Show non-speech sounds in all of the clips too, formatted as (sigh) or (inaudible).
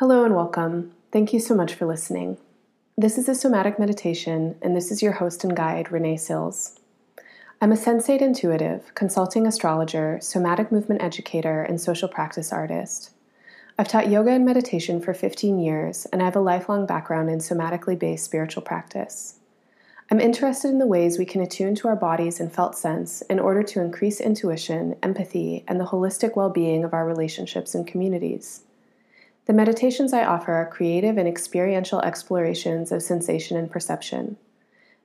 Hello and welcome. Thank you so much for listening. This is a somatic meditation, and this is your host and guide, Renee Sills. I'm a sensate intuitive, consulting astrologer, somatic movement educator, and social practice artist. I've taught yoga and meditation for 15 years, and I have a lifelong background in somatically based spiritual practice. I'm interested in the ways we can attune to our bodies and felt sense in order to increase intuition, empathy, and the holistic well being of our relationships and communities. The meditations I offer are creative and experiential explorations of sensation and perception.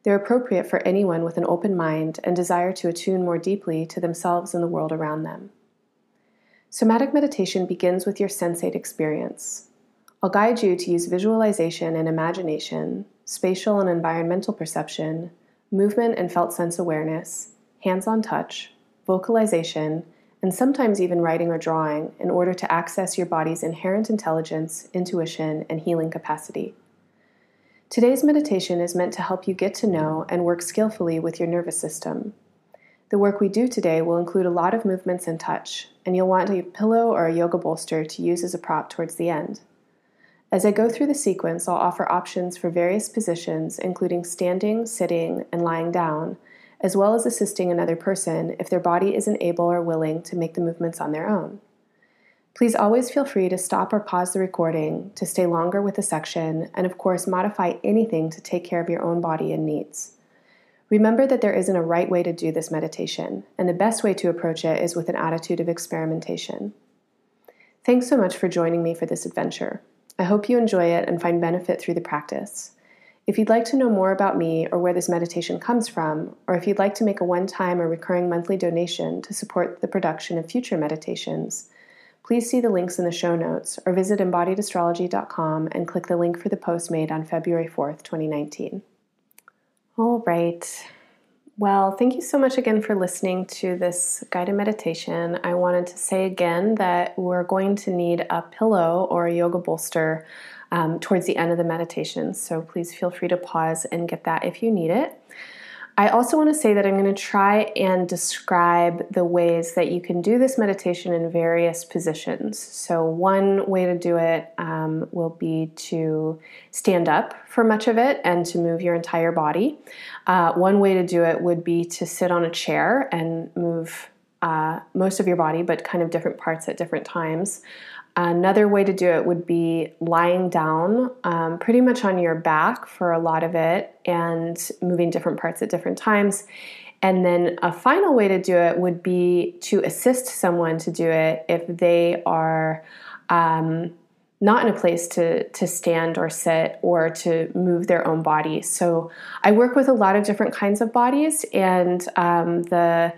They're appropriate for anyone with an open mind and desire to attune more deeply to themselves and the world around them. Somatic meditation begins with your sensate experience. I'll guide you to use visualization and imagination, spatial and environmental perception, movement and felt sense awareness, hands on touch, vocalization, and sometimes even writing or drawing in order to access your body's inherent intelligence, intuition, and healing capacity. Today's meditation is meant to help you get to know and work skillfully with your nervous system. The work we do today will include a lot of movements and touch, and you'll want a pillow or a yoga bolster to use as a prop towards the end. As I go through the sequence, I'll offer options for various positions, including standing, sitting, and lying down, as well as assisting another person if their body isn't able or willing to make the movements on their own. Please always feel free to stop or pause the recording to stay longer with the section, and of course, modify anything to take care of your own body and needs. Remember that there isn't a right way to do this meditation, and the best way to approach it is with an attitude of experimentation. Thanks so much for joining me for this adventure. I hope you enjoy it and find benefit through the practice. If you'd like to know more about me or where this meditation comes from, or if you'd like to make a one time or recurring monthly donation to support the production of future meditations, please see the links in the show notes or visit embodiedastrology.com and click the link for the post made on February 4th, 2019. All right. Well, thank you so much again for listening to this guided meditation. I wanted to say again that we're going to need a pillow or a yoga bolster um, towards the end of the meditation. So please feel free to pause and get that if you need it. I also want to say that I'm going to try and describe the ways that you can do this meditation in various positions. So, one way to do it um, will be to stand up for much of it and to move your entire body. Uh, one way to do it would be to sit on a chair and move uh, most of your body, but kind of different parts at different times. Another way to do it would be lying down um, pretty much on your back for a lot of it and moving different parts at different times. And then a final way to do it would be to assist someone to do it if they are um, not in a place to, to stand or sit or to move their own body. So I work with a lot of different kinds of bodies, and um, the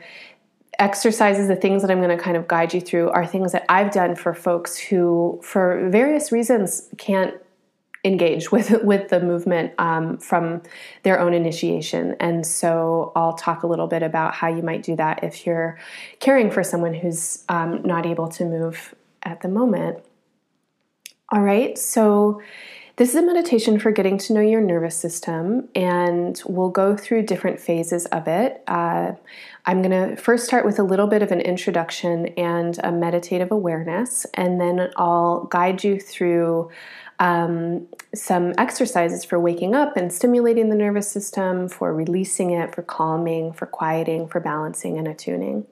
exercises, the things that I'm going to kind of guide you through, are things that I've done for folks who, for various reasons, can't engage (laughs) with with the movement um, from their own initiation. And so I'll talk a little bit about how you might do that if you're caring for someone who's um, not able to move at the moment. All right, so this is a meditation for getting to know your nervous system, and we'll go through different phases of it. Uh, I'm going to first start with a little bit of an introduction and a meditative awareness, and then I'll guide you through um, some exercises for waking up and stimulating the nervous system, for releasing it, for calming, for quieting, for balancing, and attuning.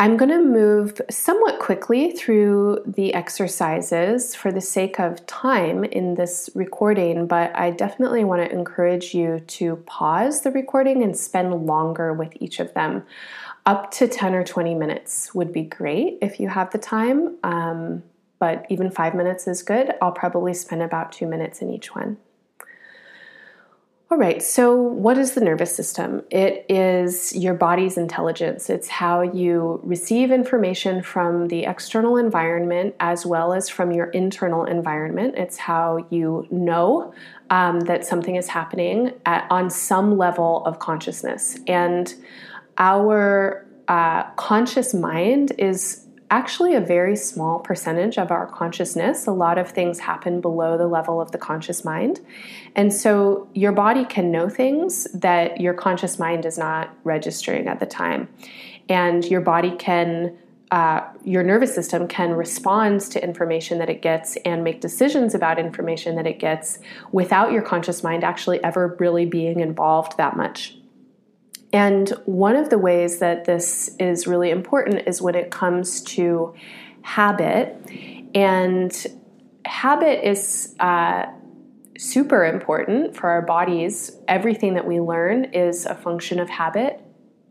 I'm going to move somewhat quickly through the exercises for the sake of time in this recording, but I definitely want to encourage you to pause the recording and spend longer with each of them. Up to 10 or 20 minutes would be great if you have the time, um, but even five minutes is good. I'll probably spend about two minutes in each one. All right, so what is the nervous system? It is your body's intelligence. It's how you receive information from the external environment as well as from your internal environment. It's how you know um, that something is happening at, on some level of consciousness. And our uh, conscious mind is actually a very small percentage of our consciousness. A lot of things happen below the level of the conscious mind. And so your body can know things that your conscious mind is not registering at the time. And your body can uh, your nervous system can respond to information that it gets and make decisions about information that it gets without your conscious mind actually ever really being involved that much. And one of the ways that this is really important is when it comes to habit. And habit is uh, super important for our bodies. Everything that we learn is a function of habit.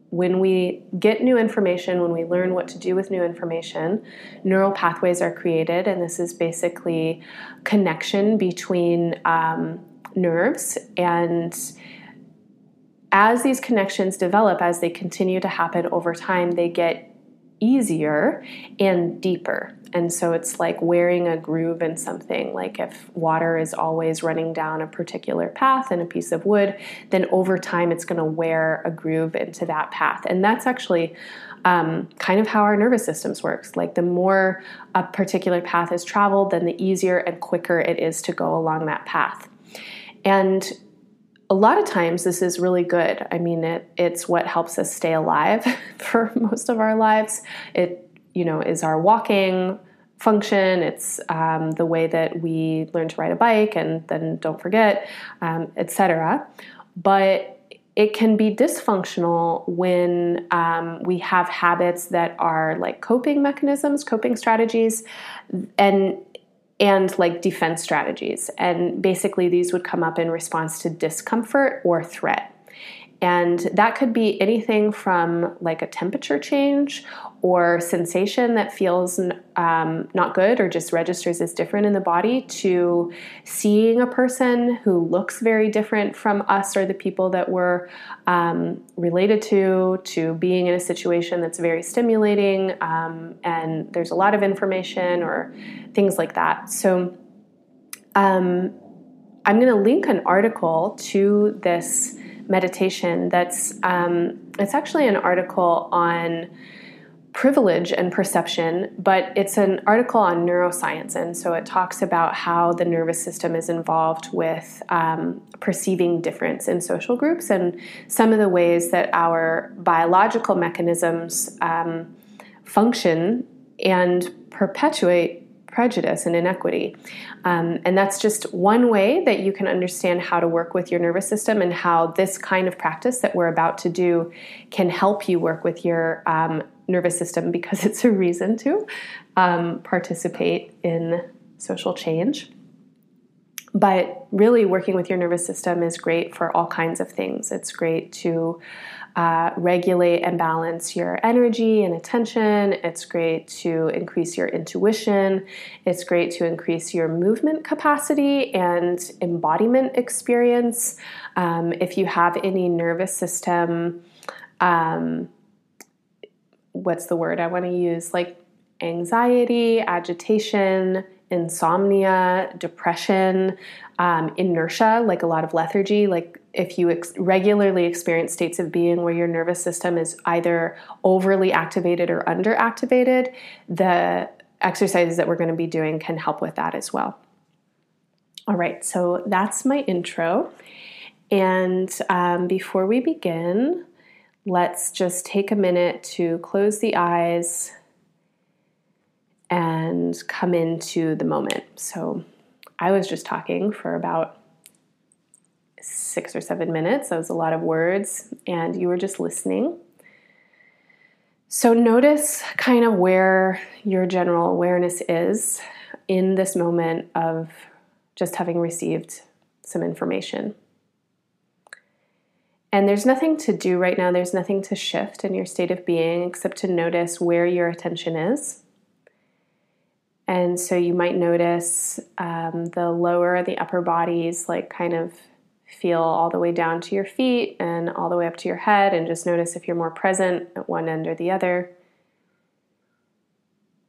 When we get new information, when we learn what to do with new information, neural pathways are created, and this is basically connection between um, nerves and as these connections develop, as they continue to happen over time, they get easier and deeper. And so it's like wearing a groove in something. Like if water is always running down a particular path in a piece of wood, then over time it's going to wear a groove into that path. And that's actually um, kind of how our nervous systems works. Like the more a particular path is traveled, then the easier and quicker it is to go along that path. And a lot of times this is really good. I mean, it, it's what helps us stay alive (laughs) for most of our lives. It, you know, is our walking function. It's um, the way that we learn to ride a bike and then don't forget, um, etc. But it can be dysfunctional when um, we have habits that are like coping mechanisms, coping strategies, and and like defense strategies. And basically, these would come up in response to discomfort or threat. And that could be anything from like a temperature change or sensation that feels um, not good or just registers as different in the body to seeing a person who looks very different from us or the people that we're um, related to, to being in a situation that's very stimulating um, and there's a lot of information or things like that. So, um, I'm going to link an article to this meditation that's um, it's actually an article on privilege and perception, but it's an article on neuroscience. And so it talks about how the nervous system is involved with um, perceiving difference in social groups and some of the ways that our biological mechanisms um, function and perpetuate prejudice and inequity. Um, and that's just one way that you can understand how to work with your nervous system and how this kind of practice that we're about to do can help you work with your um, nervous system (laughs) because it's a reason to um, participate in social change. But really, working with your nervous system is great for all kinds of things. It's great to uh, regulate and balance your energy and attention. It's great to increase your intuition. It's great to increase your movement capacity and embodiment experience. Um, if you have any nervous system, um, what's the word I want to use? Like anxiety, agitation, insomnia, depression, um, inertia, like a lot of lethargy. Like if you ex- regularly experience states of being where your nervous system is either overly activated or underactivated, the exercises that we're going to be doing can help with that as well. All right, so that's my intro. And um, before we begin, let's just take a minute to close the eyes and come into the moment. So I was just talking for about six or seven minutes. That was a lot of words, and you were just listening. So notice kind of where your general awareness is in this moment of just having received some information. And there's nothing to do right now, there's nothing to shift in your state of being except to notice where your attention is. And so you might notice um, the lower, the upper bodies, like kind of feel all the way down to your feet and all the way up to your head, and just notice if you're more present at one end or the other.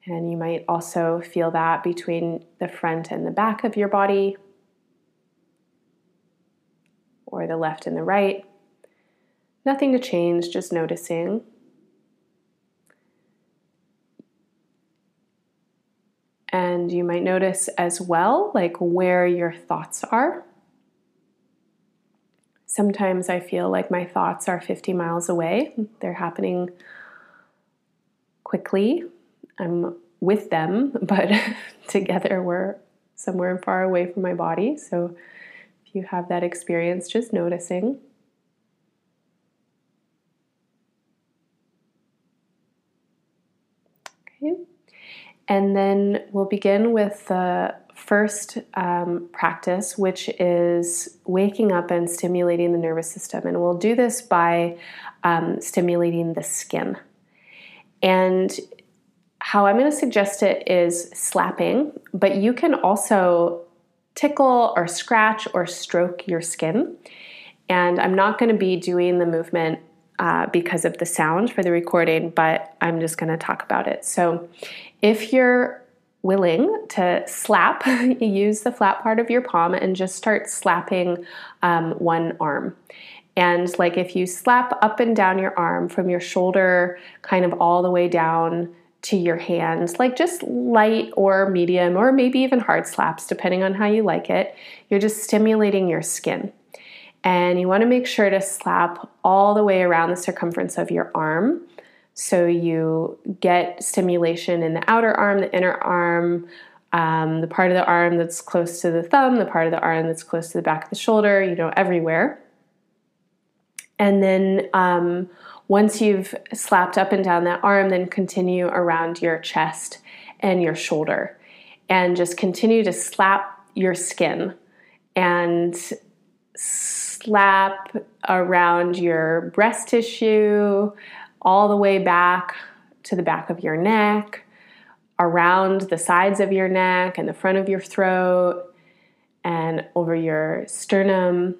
And you might also feel that between the front and the back of your body, or the left and the right. Nothing to change, just noticing. And you might notice as well, like where your thoughts are. Sometimes I feel like my thoughts are 50 miles away, they're happening quickly, I'm with them, (laughs) but (laughs) together we're somewhere far away from my body. So if you have that experience, just noticing. Okay. And then we'll begin with the first um, practice, which is waking up and stimulating the nervous system. And we'll do this by um, stimulating the skin. And how I'm going to suggest it is slapping, but you can also tickle or scratch or stroke your skin. And I'm not going to be doing the movement uh, because of the sound for the recording, but I'm just going to talk about it. So if you're willing to slap, (laughs) use the flat part of your palm and just start slapping um, one arm. And like if you slap up and down your arm from your shoulder, kind of all the way down to your hands, like just light or medium, or maybe even hard slaps, depending on how you like it, you're just stimulating your skin. And you want to make sure to slap all the way around the circumference of your arm so you get stimulation in the outer arm, the inner arm, um, the part of the arm that's close to the thumb, the part of the arm that's close to the back of the shoulder, you know, everywhere. And then um, once you've slapped up and down that arm, then continue around your chest and your shoulder. And just continue to slap your skin and slap around your breast tissue, all the way back to the back of your neck, around the sides of your neck and the front of your throat, and over your sternum.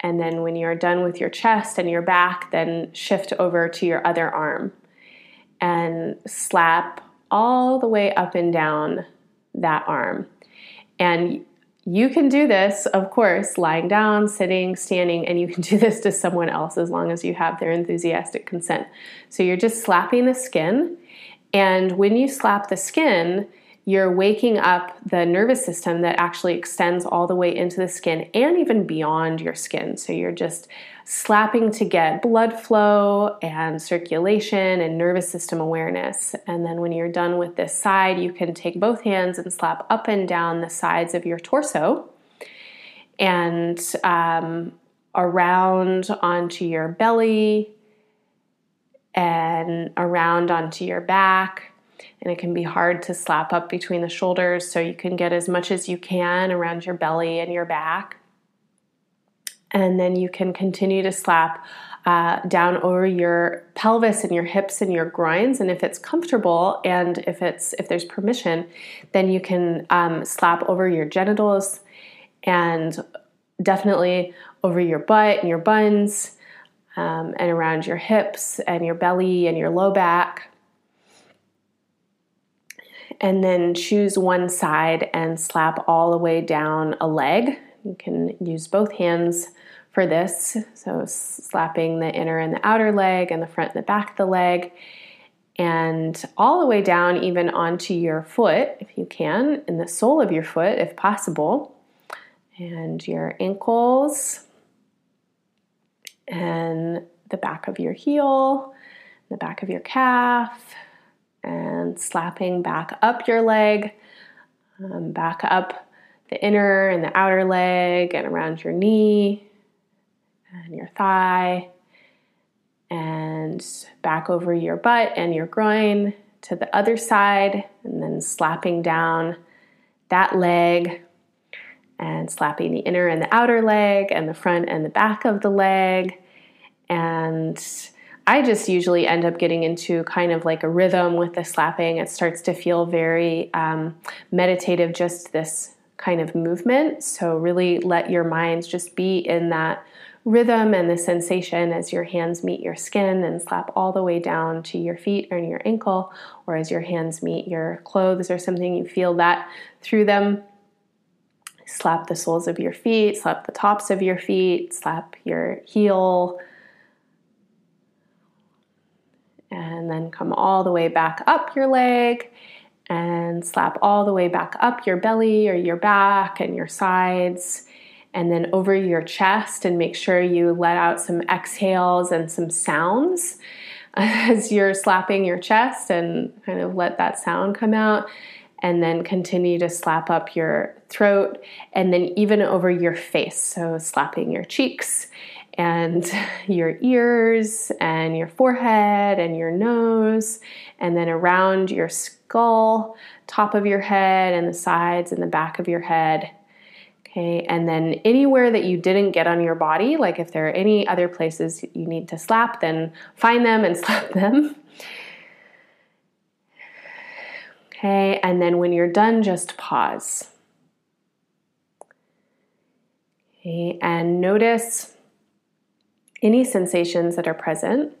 And then when you're done with your chest and your back, then shift over to your other arm and slap all the way up and down that arm. And you can do this, of course, lying down, sitting, standing, and you can (laughs) do this to someone else as long as you have their enthusiastic consent. So you're just slapping the skin, and when you slap the skin, you're waking up the nervous system that actually extends all the way into the skin and even beyond your skin. So you're just slapping to get blood flow and circulation and nervous system awareness. And then when you're done with this side, you can take both hands and slap up and down the sides of your torso and um, around onto your belly and around onto your back and it can be hard to slap up between the shoulders, so you can get as much as you can around your belly and your back. And then you can continue to slap uh, down over your pelvis and your hips and your groins. And if it's comfortable and if it's if there's permission, then you can um, slap over your genitals and definitely over your butt and your buns um, and around your hips and your belly and your low back and then choose one side and slap all the way down a leg. You can use both hands for this. So, slapping the inner and the outer leg, and the front and the back of the leg, and all the way down, even onto your foot, if you can, in the sole of your foot, if possible, and your ankles, and the back of your heel, the back of your calf, and slapping back up your leg, um, back up the inner and the outer leg, and around your knee and your thigh, and back over your butt and your groin to the other side, and then slapping down that leg and slapping the inner and the outer leg and the front and the back of the leg and I just usually end up getting into kind of like a rhythm with the slapping. It starts to feel very um, meditative, just this kind of movement. So, really let your minds just be in that rhythm and the sensation as your hands meet your skin and slap all the way down to your feet or your ankle, or as your hands meet your clothes or something, you feel that through them. Slap the soles of your feet, slap the tops of your feet, slap your heel and then come all the way back up your leg and slap all the way back up your belly or your back and your sides and then over your chest and make sure you let out some exhales and some sounds (laughs) as you're slapping your chest and kind of let that sound come out. And then continue to slap up your throat and then even over your face. So, slapping your cheeks and (laughs) your ears and your forehead and your nose, and then around your skull, top of your head, and the sides and the back of your head. Okay, and then anywhere that you didn't get on your body, like if there are any other places you need to slap, then find them and (laughs) slap them. Okay, and then when you're done, just pause. Okay, and notice any sensations that are present.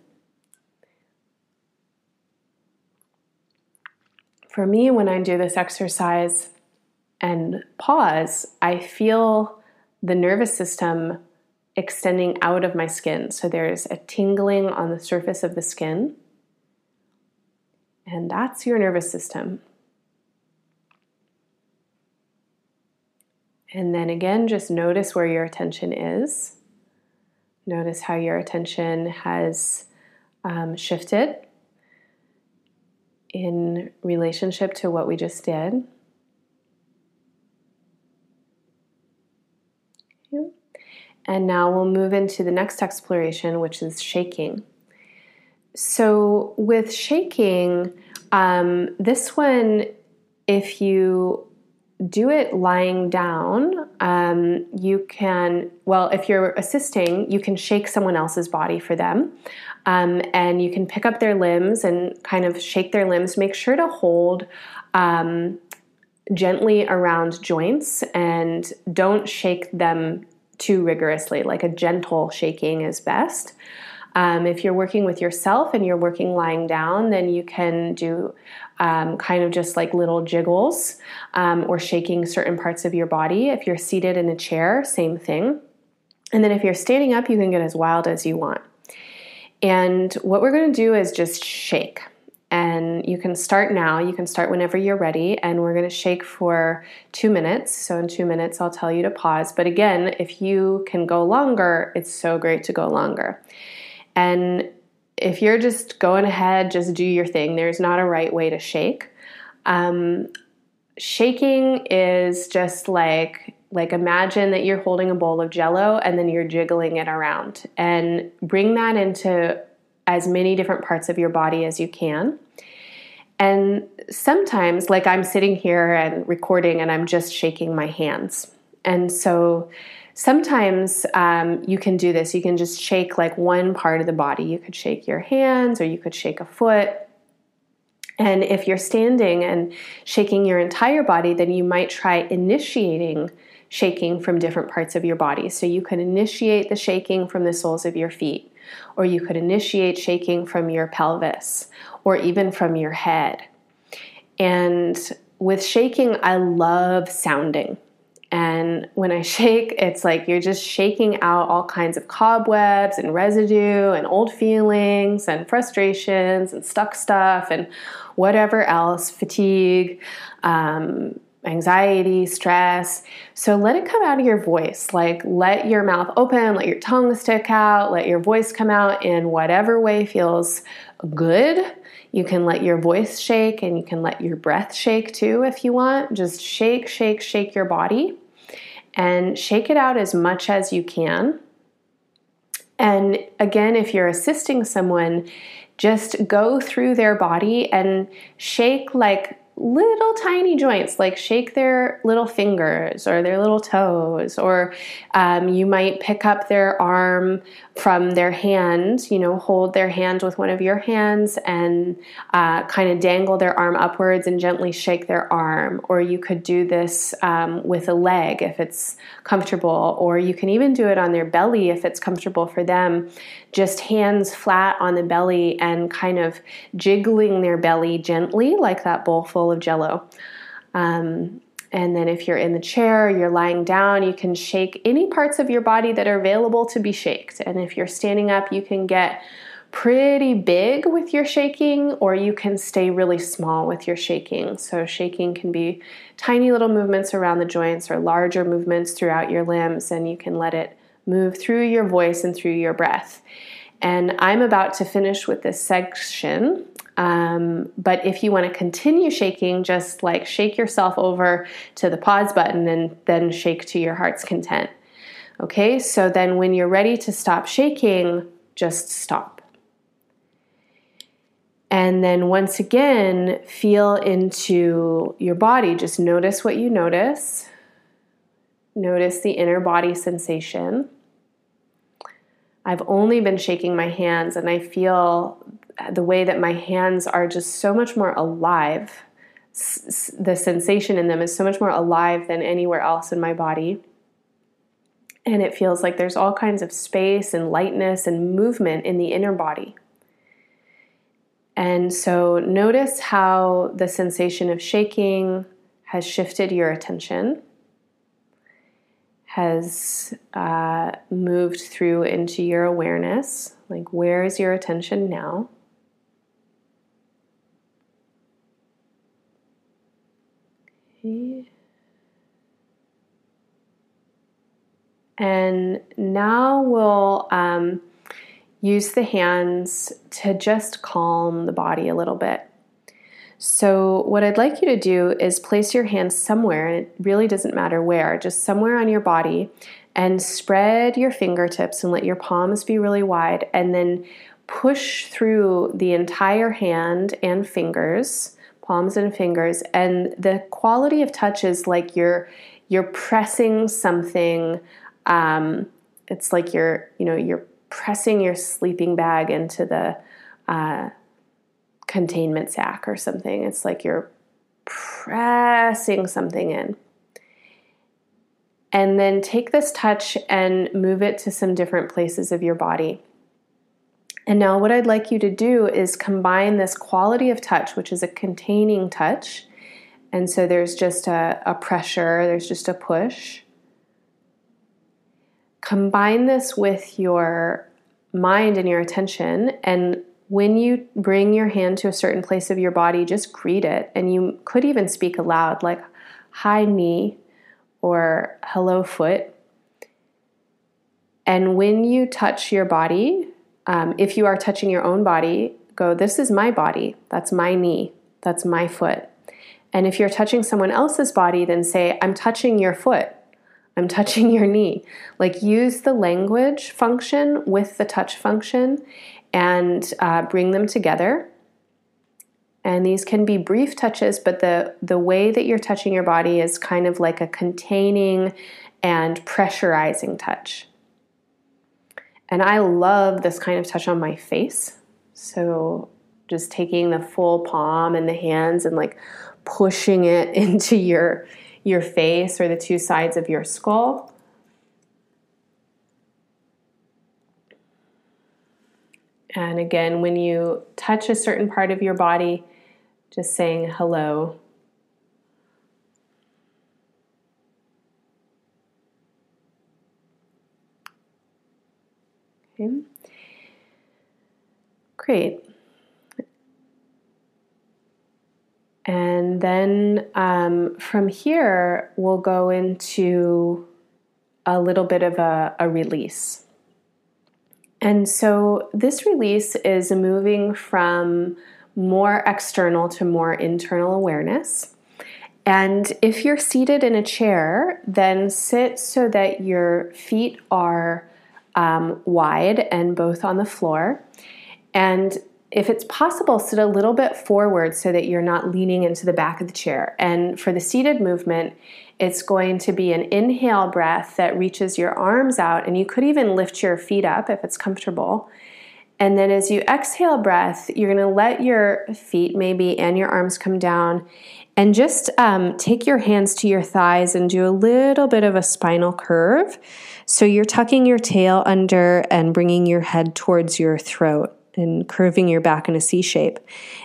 For me, when I do this exercise and pause, I feel the nervous system extending out of my skin. So there's a tingling on the surface of the skin, and that's your nervous system. And then again, just notice where your attention is. Notice how your attention has um, shifted in relationship to what we just did. And now we'll move into the next exploration, which is shaking. So, with shaking, um, this one, if you do it lying down. Um, you can, well, if you're assisting, you can shake someone else's body for them. Um, and you can pick up their limbs and kind of shake their limbs. Make sure to hold um, gently around joints and don't shake them too rigorously. Like a gentle shaking is best. Um, if you're working with yourself and you're working lying down, then you can do um, kind of just like little jiggles um, or shaking certain parts of your body. If you're seated in a chair, same thing. And then if you're standing up, you can get as wild as you want. And what we're going to do is just shake. And you can start now. You can start whenever you're ready. And we're going to shake for two minutes. So, in two minutes, I'll tell you to pause. But again, if you can go longer, it's so great to go longer. And if you're just going ahead, just do your thing. There's not a right way to shake. Um, shaking is just like like imagine that you're holding a bowl of jello and then you're jiggling it around and bring that into as many different parts of your body as you can. And sometimes, like I'm sitting here and recording and I'm just shaking my hands. And so Sometimes um, you can do this. You can just shake like one part of the body. You could shake your hands or you could shake a foot. And if you're standing and shaking your entire body, then you might try initiating shaking from different parts of your body. So you could initiate the shaking from the soles of your feet, or you could initiate shaking from your pelvis, or even from your head. And with shaking, I love sounding. And when I (laughs) shake, it's like you're just shaking out all kinds of cobwebs and residue and old feelings and frustrations and stuck stuff and whatever else, fatigue, um, anxiety, stress. So let it come out of your voice. Like let your mouth open, let your tongue stick out, let your voice come out in whatever way feels good. You can let your voice shake and you can let your breath shake too if you want. Just shake, shake, shake your body and shake it out as much as you can. And again, if you're assisting someone, just go through their body and shake like little tiny joints, like shake their little fingers or their little toes, or um, you might pick up their arm from their hand, you know, hold their hand with one of your hands and uh, kind of dangle their arm upwards and gently shake their arm. Or you could do this um, with a leg if it's comfortable, or you can even do it on their belly if it's comfortable for them. Just hands flat on the belly and kind of jiggling their belly gently, like that bowl full of jello. Um, and then if you're in the chair, you're lying down, you can shake any parts of your body that are available to be shaked. And if you're standing up, you can get pretty big with your shaking, or you can stay really small with your shaking. So, shaking can be tiny little movements around the joints or larger movements throughout your limbs, and you can let it move through your voice and through your breath. And I'm about to finish with this section. Um, but if you want to continue shaking, just like shake yourself over to the pause button and then shake to your heart's content. Okay, so then when you're ready to stop shaking, just stop. And then once again, feel into your body. Just notice what you notice. Notice the inner body sensation. I've only been shaking my hands, and I feel the way that my hands are just so much more alive. The sensation in them is so much more alive than anywhere else in my body. And it feels like there's all kinds of space and lightness and movement in the inner body. And so notice how the sensation of shaking has shifted your attention, has uh, moved through into your awareness. Like, where is your attention now? And now we'll um, use the hands to just calm the body a little bit. So, what I'd like you to do is place your hands somewhere, and it really doesn't matter where, just somewhere on your body, and spread your fingertips and let your palms be really wide, and then push through the entire hand and fingers, palms and fingers, and the quality of touch is like you're you're pressing something um, it's like you're, you know, you're pressing your sleeping bag into the uh, containment sack or something. It's like you're pressing something in. And then take this touch and move it to some different places of your body. And now, what I'd like you to do is combine this quality of touch, which is a containing touch. And so there's just a, a pressure, there's just a push. Combine this with your mind and your attention. And when you bring your hand to a certain place of your body just greet it. And you could even speak aloud like hi knee or hello foot. And when you touch your body um, if you are touching your own body go this is my body that's my knee that's my foot and if you're touching someone else's body then say i'm touching your foot I'm (laughs) touching your knee. Like use the language function with the touch function and uh, bring them together. And these can be brief touches, but the, the way that you're touching your body is kind of like a containing and pressurizing touch. And I love this kind of touch on my face. So just taking the full palm and the hands and like pushing it (laughs) into your your face or the two sides of your skull. And again, when you touch a certain part of your body, just saying hello. Okay. Great. And then um, from here, we'll go into a little bit of a, a release. And so this release is moving from more external to more internal awareness. And if you're seated in a chair, then sit so that your feet are um, wide and both on the floor. And if it's possible, sit a little bit forward so that you're not leaning into the back of the chair. And for the seated movement, it's going to be an inhale breath that reaches your arms out, and you could even lift your feet up if it's comfortable. And then as you exhale breath, you're going to let your feet maybe and your arms come down and just um, take your hands to your thighs and do a little bit of a spinal curve. So you're tucking your tail under and bringing your head towards your throat and curving your back in a C shape.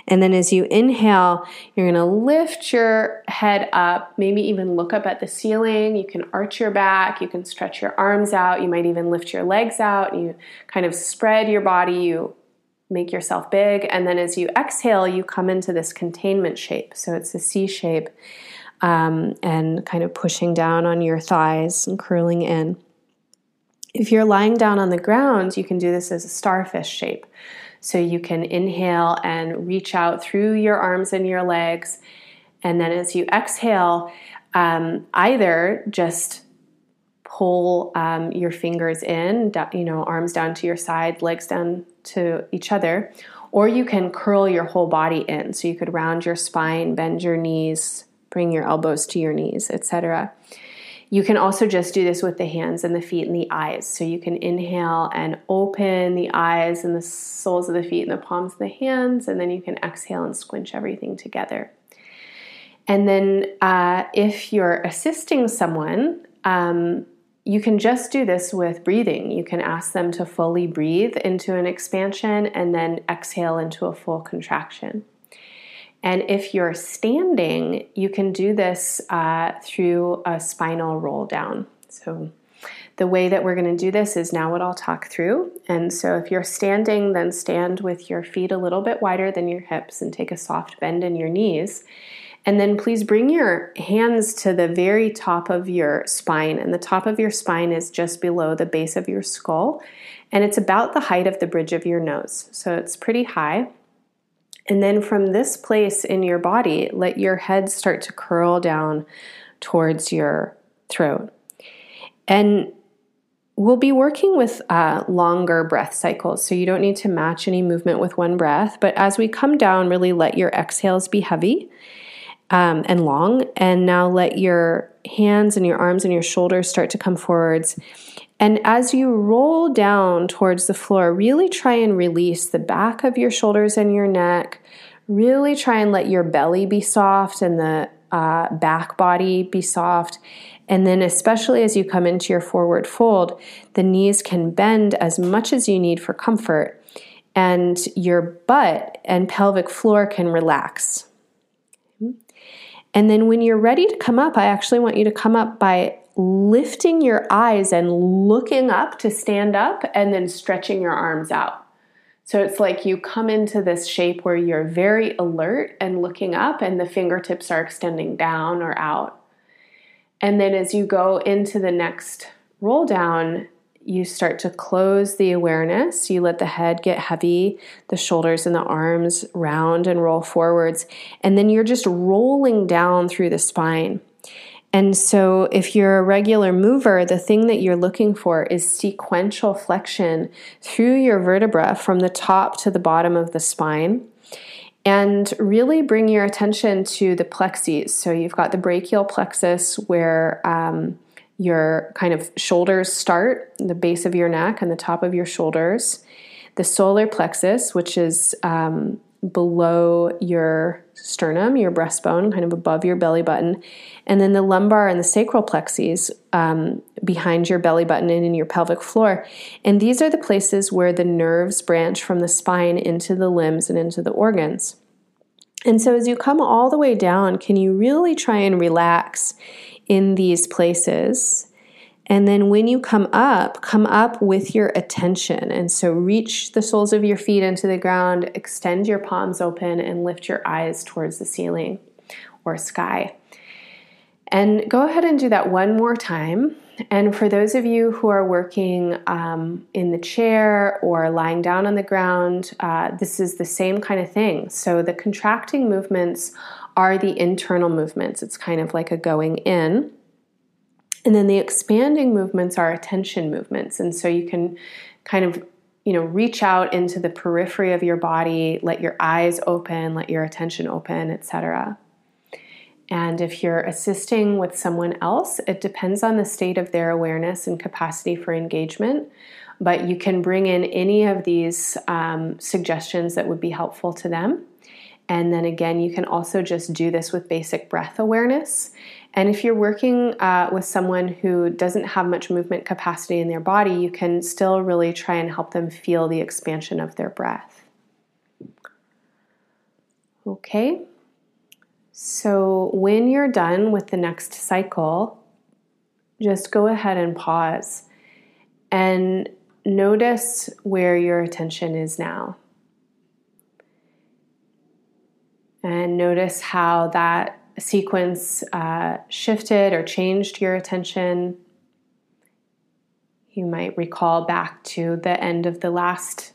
And then as you inhale, you're going to lift your head up, maybe even look up at the ceiling. You can arch your back, you can stretch your arms out, you might even lift your legs out. You kind of spread your body, you make yourself big. And then as you exhale, you come into this containment shape. So it's a C shape um, and kind of pushing down on your thighs and curling in. If you're lying down on the ground, you can do this as a starfish shape. So you can inhale and reach out through your arms and your legs. And then as you exhale, um, either just pull um, your fingers in, you know, arms down to your side, legs down to each other, or you can curl your whole body in. So you could round your spine, bend your knees, bring your elbows to your knees, etc. You can also just do this with the hands and the feet and the eyes. So you can inhale and open the eyes and the soles of the feet and the palms of the hands, and then you can exhale and squinch everything together. And then uh, if you're assisting someone, um, you can just do this with breathing. You can ask them to fully breathe into an expansion and then exhale into a full contraction. And if you're standing, you can do this uh, through a spinal roll down. So, the way that we're going to do this is now what I'll talk through. And so, if you're standing, then stand with your feet a little bit wider than your hips and take a soft bend in your knees. And then please bring your hands to the very top of your spine. And the top of your spine is just below the base of your skull. And it's about the height of the bridge of your nose. So it's pretty high. And then from this place in your body, let your head start to curl down towards your throat. And we'll be working with uh, longer breath cycles, so you don't need to match any movement with one breath. But as we come down, really let your exhales be heavy um, and long. And now let your hands and your arms and your shoulders start to come forwards. And as you roll down towards the floor, really try and release the back of your shoulders and your neck. Really try and let your belly be soft and the uh, back body be soft. And then, especially as you come into your forward fold, the knees can bend as much as you need for comfort, and your butt and pelvic floor can relax. And then, when you're ready to come up, I actually want you to come up by lifting your eyes and looking up to stand up and then stretching your arms out. So it's like you come into this shape where you're very alert and looking up, and the fingertips are extending down or out. And then as you go into the next roll down, you start to close the awareness. You let the head get heavy, the shoulders and the arms round and roll forwards. And then you're just rolling down through the spine. And so, if you're a regular mover, the thing that you're looking for is sequential flexion through your vertebra from the top to the bottom of the spine. And really bring your attention to the plexes. So, you've got the brachial plexus where um, your kind of shoulders start, the base of your neck and the top of your shoulders. The solar plexus, which is um, below your sternum, your breastbone, kind of above your belly button, and then the lumbar and the sacral plexes um, behind your belly button and in your pelvic floor. And these are the places where the nerves branch from the spine into the limbs and into the organs. And so, as you come all the way down, can you really try and relax in these places? And then when you come up, come up with your attention. And so reach the soles of your feet into the ground, extend your palms open, and lift your eyes towards the ceiling or sky. And go ahead and do that one more time. And for those of you who are working um, in the chair or lying down on the ground, uh, this is the same kind of thing. So the contracting movements are the internal movements, it's kind of like a going in. And then the expanding movements are attention movements. And so you can kind of you know reach out into the periphery of your body let your eyes open let your attention open etc and if you're assisting with someone else it depends on the state of their awareness and capacity for engagement but you can bring in any of these um, suggestions that would be helpful to them and then again, you can also just do this with basic breath awareness. And if you're working uh, with someone who doesn't have much movement capacity in their body, you can still really try and help them feel the expansion of their breath. Okay, so when you're done with the next cycle, just go ahead and pause and notice where your attention is now. And notice how that sequence uh, shifted or changed your attention. You might recall back to the end of the last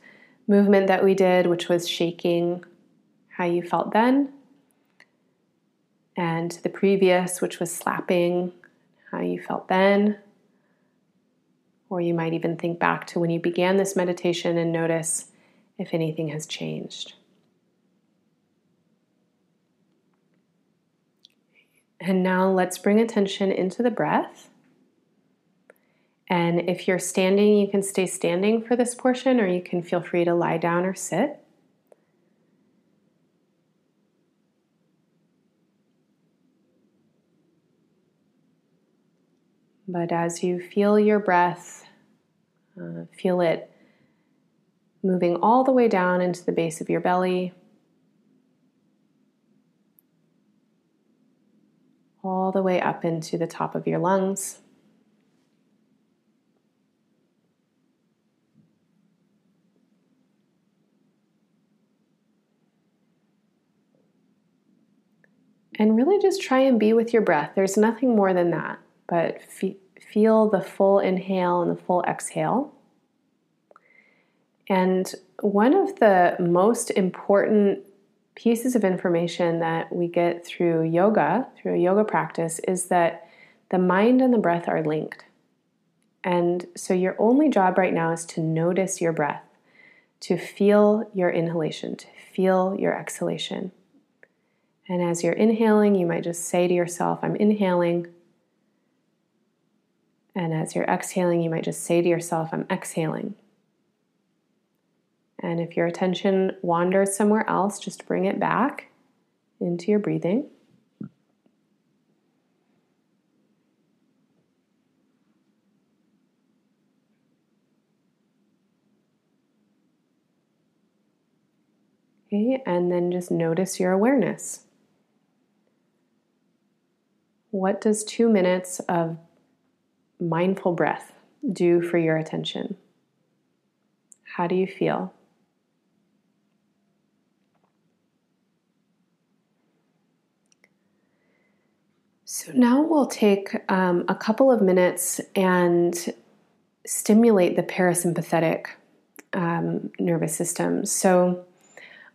movement that we did, which was shaking, how you felt then. And the previous, which was slapping, how you felt then. Or you might even think back to when you began this meditation and notice if anything has changed. And now let's bring attention into the breath. And if you're standing, you can stay standing for this portion, or you can feel free to lie down or sit. But as you feel your breath, uh, feel it moving all the way down into the base of your belly, all the way up into the top of your lungs. And really just try and be with your breath. There's nothing more than that, but fe- feel the full inhale and the full exhale. And one of the most important pieces of information that we get through yoga, through a yoga practice, is that the mind and the breath are linked. And so your only job right now is to notice your breath, to feel your inhalation, to feel your exhalation. And as you're inhaling, you might just say to yourself, I'm inhaling. And as you're exhaling, you might just say to yourself, I'm exhaling. And if your attention wanders somewhere else, just bring it back into your breathing. Okay, and then just notice your awareness. What does two minutes of mindful breath do for your attention? How do you feel? So now we'll take um, a couple of minutes and stimulate the parasympathetic um, nervous system. So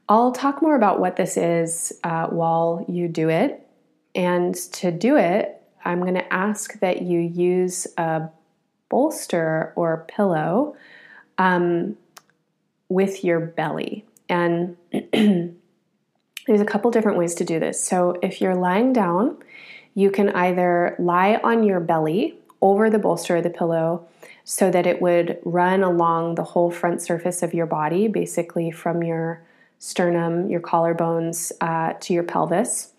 I'll talk more about what this is uh, while you do it. And to do it, I'm going to ask that you use a bolster or pillow um, with your belly. And (clears throat) there's a couple different ways to do this. So if you're lying down, you can either lie on your belly over the bolster or the pillow so that it would run along the whole front surface of your body, basically from your sternum, your collarbones uh, to your pelvis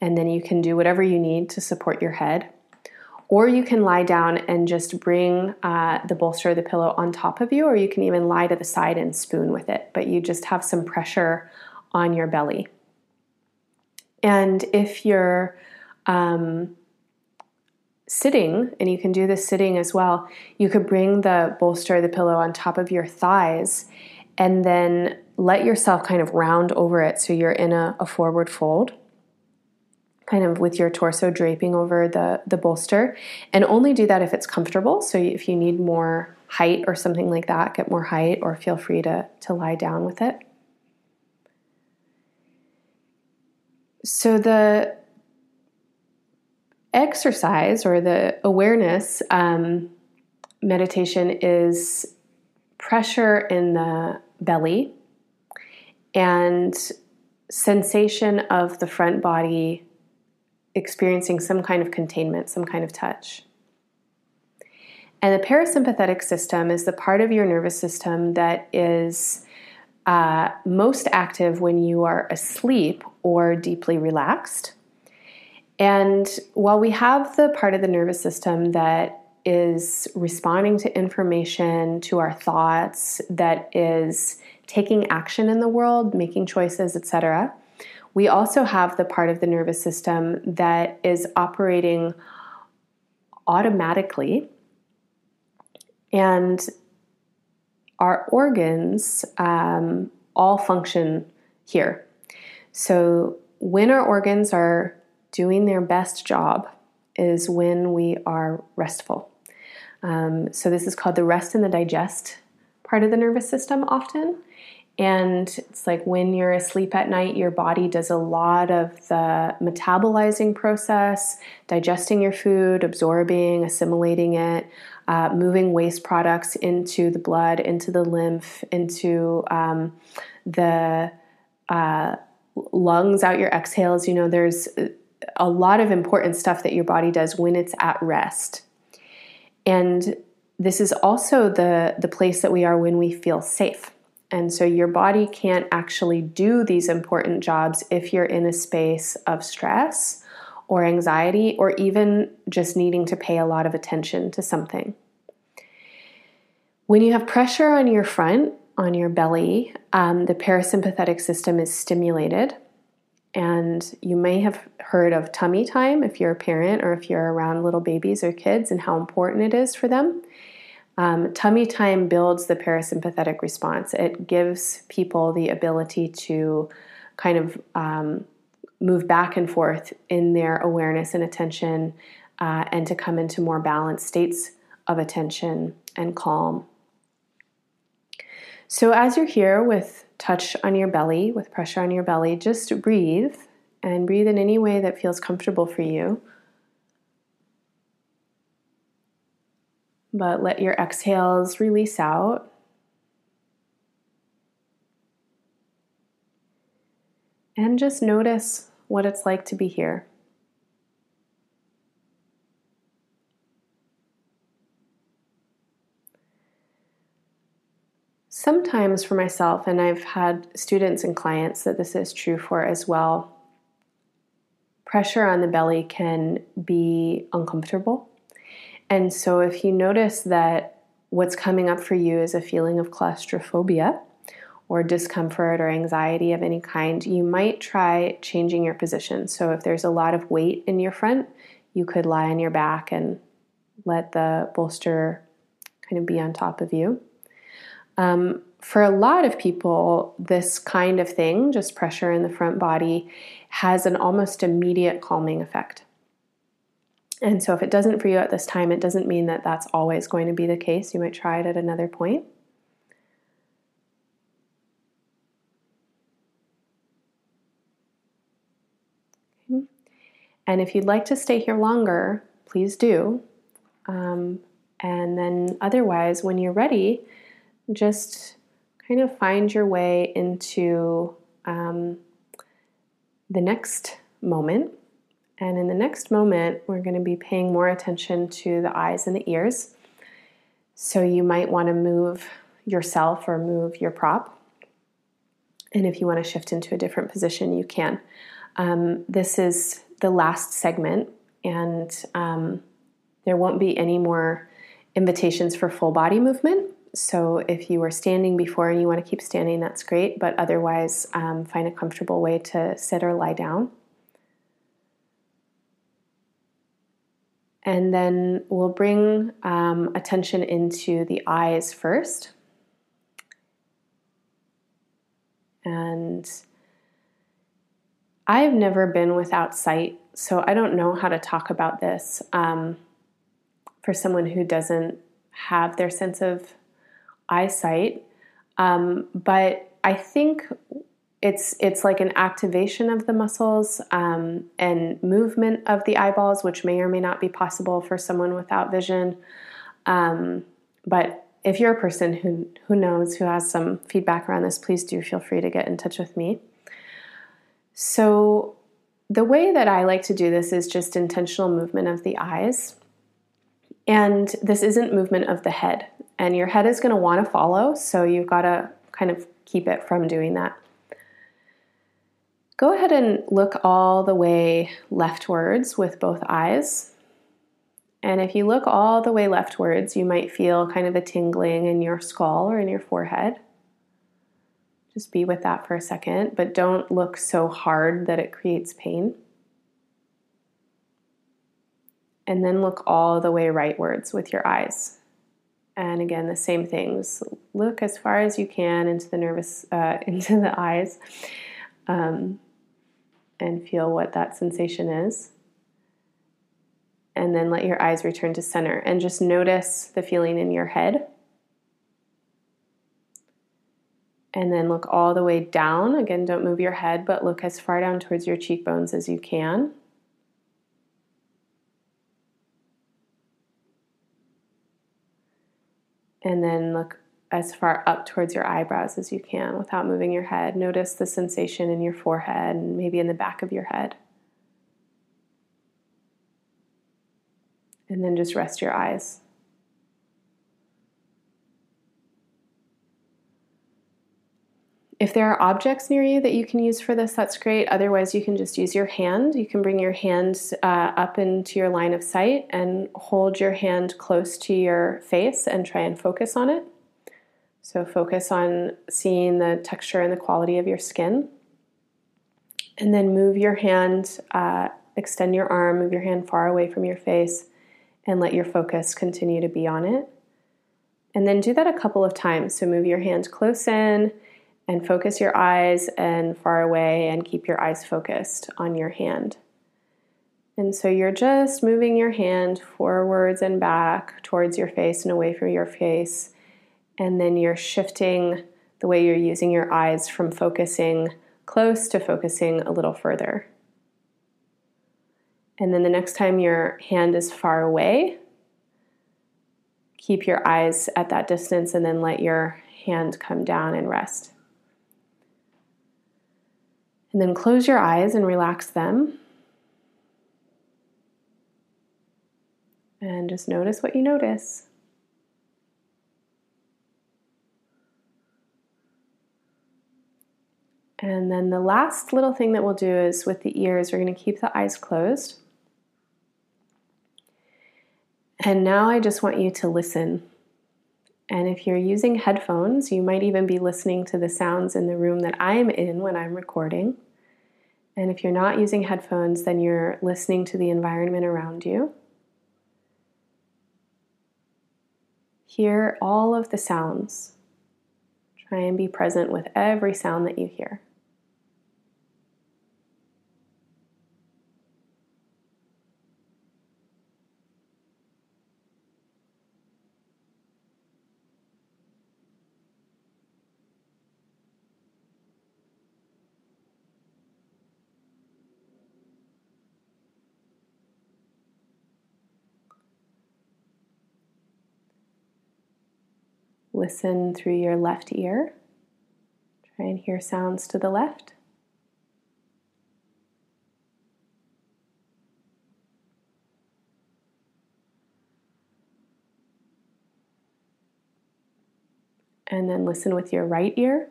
and then you can do whatever you need to support your head. Or you can lie down and just bring uh, the bolster or the pillow on top of you, or you can even lie to the side and spoon with it, but you just have some pressure on your belly. And if you're um, sitting, and you can do this sitting as well, you could bring the bolster the pillow on top of your thighs and then let yourself kind of round over it so you're in a, a forward fold kind of with your torso draping over the, the bolster. And only do that if it's comfortable. So if you need more height or something like that, get more height or feel free to, to lie down with it. So the exercise or the awareness um, meditation is pressure in the belly and sensation of the front body experiencing some kind of containment, some kind of touch. And the parasympathetic system is the part of your nervous system that is uh, most active when you are asleep or deeply relaxed. And while we have the part of the nervous system that is responding to information, to our thoughts, that is taking action in the world, making choices, etc., we also have the part of the nervous system that is operating automatically, and our organs um, all function here. So, when our organs are doing their best job, is when we are restful. Um, so, this is called the rest and the digest part of the nervous system often. And it's like when you're asleep at night, your body does a lot of the metabolizing process, digesting your food, absorbing, assimilating it, uh, moving waste products into the blood, into the lymph, into um, the uh, lungs, out your exhales. You know, there's a lot of important stuff that your body does when it's at rest. And this is also the, the place that we are when we feel safe. And so your body can't actually do these important jobs if you're in a space of stress or anxiety or even just needing to pay a lot of attention to something. When you have pressure on your front, on your belly, um, the parasympathetic system is stimulated. And you may have heard of tummy time if you're a parent or if you're around little babies or kids and how important it is for them. Um, tummy time builds the parasympathetic response. It gives people the ability to kind of um, move back and forth in their awareness and attention uh, and to come into more balanced states of attention and calm. So, as you're here with touch on your belly, with pressure on your belly, just breathe and breathe in any way that feels comfortable for you. but let your exhales release out. And just notice what it's like to be here. Sometimes for myself, and I've had students and clients that this is true for as well, pressure on the belly can be uncomfortable and so, if you notice that what's coming up for you is a feeling of claustrophobia or discomfort or anxiety of any kind, you might try changing your position. So, if there's a lot of weight in your front, you could lie on your back and let the bolster kind of be on top of you. Um, for a lot of people, this kind of thing, just pressure in the front body, has an almost immediate calming effect. And so, if it doesn't for you at this time, it doesn't mean that that's always going to be the case. You might try it at another point. And if you'd like to stay here longer, please do. Um, and then, otherwise, when you're ready, just kind of find your way into um, the next moment and in the next moment, we're going to be paying more attention to the eyes and the ears. So you might want to move yourself or move your prop. And if you want to shift into a different position, you can. Um, this is the last segment, and um, there won't be any more invitations for full body movement. So if you were standing before and you want to keep standing, that's great. But otherwise, um, find a comfortable way to sit or lie down. And then we'll bring um, attention into the eyes first. And I've never been without sight, so I don't know how to talk about this um, for someone who doesn't have their sense of eyesight. Um, but I think it's it's like an activation of the muscles um, and movement of the eyeballs, which may or may not be possible for someone without vision. Um, but if you're a person who who knows who has some feedback around this, please do feel free to get in touch with me. So the way that I like to do this is just intentional movement of the eyes. And this isn't movement of the head. And your head is going to want to follow, so you've got to kind of keep it from doing that go ahead and look all the way leftwards with both eyes. And if you look all the way leftwards, you might feel kind of a tingling in your skull or in your forehead. Just be with that for a second, but don't look so hard that it creates pain. And then look all the way rightwards with your eyes. And again, the same things. Look as far as you can into the nervous, uh, (laughs) into the eyes. Um, and feel what that sensation is. and then let your eyes return to center and just notice the feeling in your head. And then look all the way down. Again, don't move your head, but look as far down towards your cheekbones as you can. And then look as far up towards your eyebrows as you can without moving your head. Notice the sensation in your forehead and maybe in the back of your head. And then just rest your eyes. If there are objects near you that you can use for this, that's great. Otherwise, you can just use your hand. You can bring your hand uh, up into your line of sight and hold your hand close to your face and try and focus on it. So, focus on seeing the texture and the quality of your skin. And then move your hand, uh, extend your arm, move your hand far away from your face, and let your focus continue to be on it. And then do that a couple of times. So, move your hand close in and focus your eyes and far away and keep your eyes focused on your hand. And so you're just moving your hand forwards and back towards your face and away from your face. And then you're shifting the way you're using your eyes from focusing close to focusing a little further. And then the next time your hand is far away, keep your eyes at that distance and then let your hand come down and rest. And then close your eyes and relax them. And just notice what you notice. And then the last little thing that we'll do is with the ears, we're going to keep the eyes closed. And now I just want you to listen. And if you're using headphones, you might even be listening to the sounds in the room that I'm in when I'm recording. And if you're not using headphones, then you're listening to the environment around you. Hear all of the sounds. Try and be present with every sound that you hear. Listen through your left ear. Try and hear sounds to the left. And then listen with your right ear.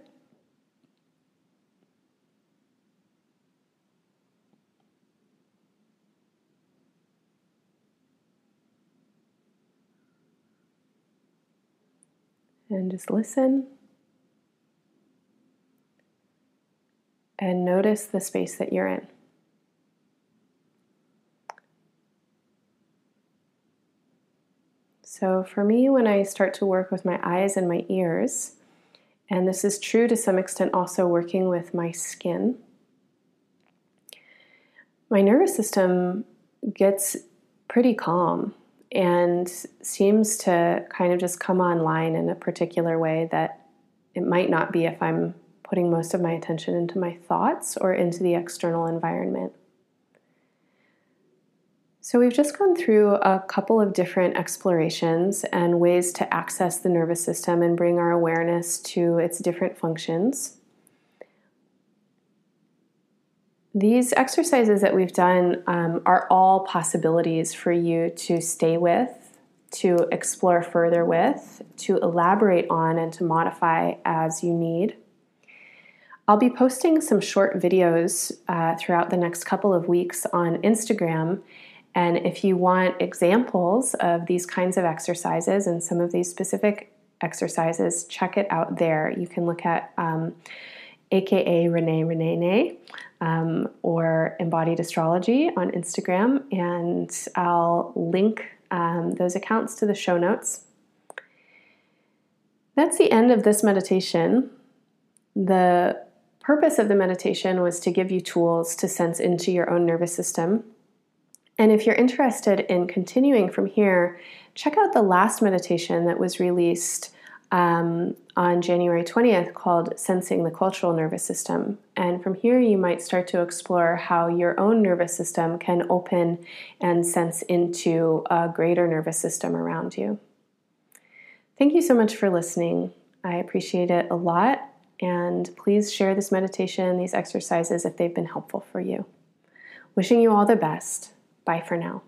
And just listen. And notice the space that you're in. So, for me, when I start to work with my eyes and my ears, and this is true to some extent also working with my skin, my nervous system gets pretty calm and seems to kind of just come online in a particular way that it might not be if I'm putting most of my attention into my thoughts or into the external environment. So, we've just gone through a couple of different explorations and ways to access the nervous system and bring our awareness to its different functions. These exercises that we've done um, are all possibilities for you to stay with, to explore further with, to elaborate on, and to modify as you need. I'll be posting some short videos uh, throughout the next couple of weeks on Instagram. And if you want examples of these kinds of exercises and some of these specific exercises, check it out there. You can look at um, aka Renee Renee um, or Embodied Astrology on Instagram, and I'll link um, those accounts to the show notes. That's the end of this meditation. The purpose of the meditation was to give you tools to sense into your own nervous system And if you're interested in continuing from here, check out the last meditation that was released um, on January 20th called Sensing the Cultural Nervous System. And from here, you might start to explore how your own nervous system can open and sense into a greater nervous system around you. Thank you so much for listening. I appreciate it a lot. And please share this meditation, these exercises, if they've been helpful for you. Wishing you all the best. Bye for now.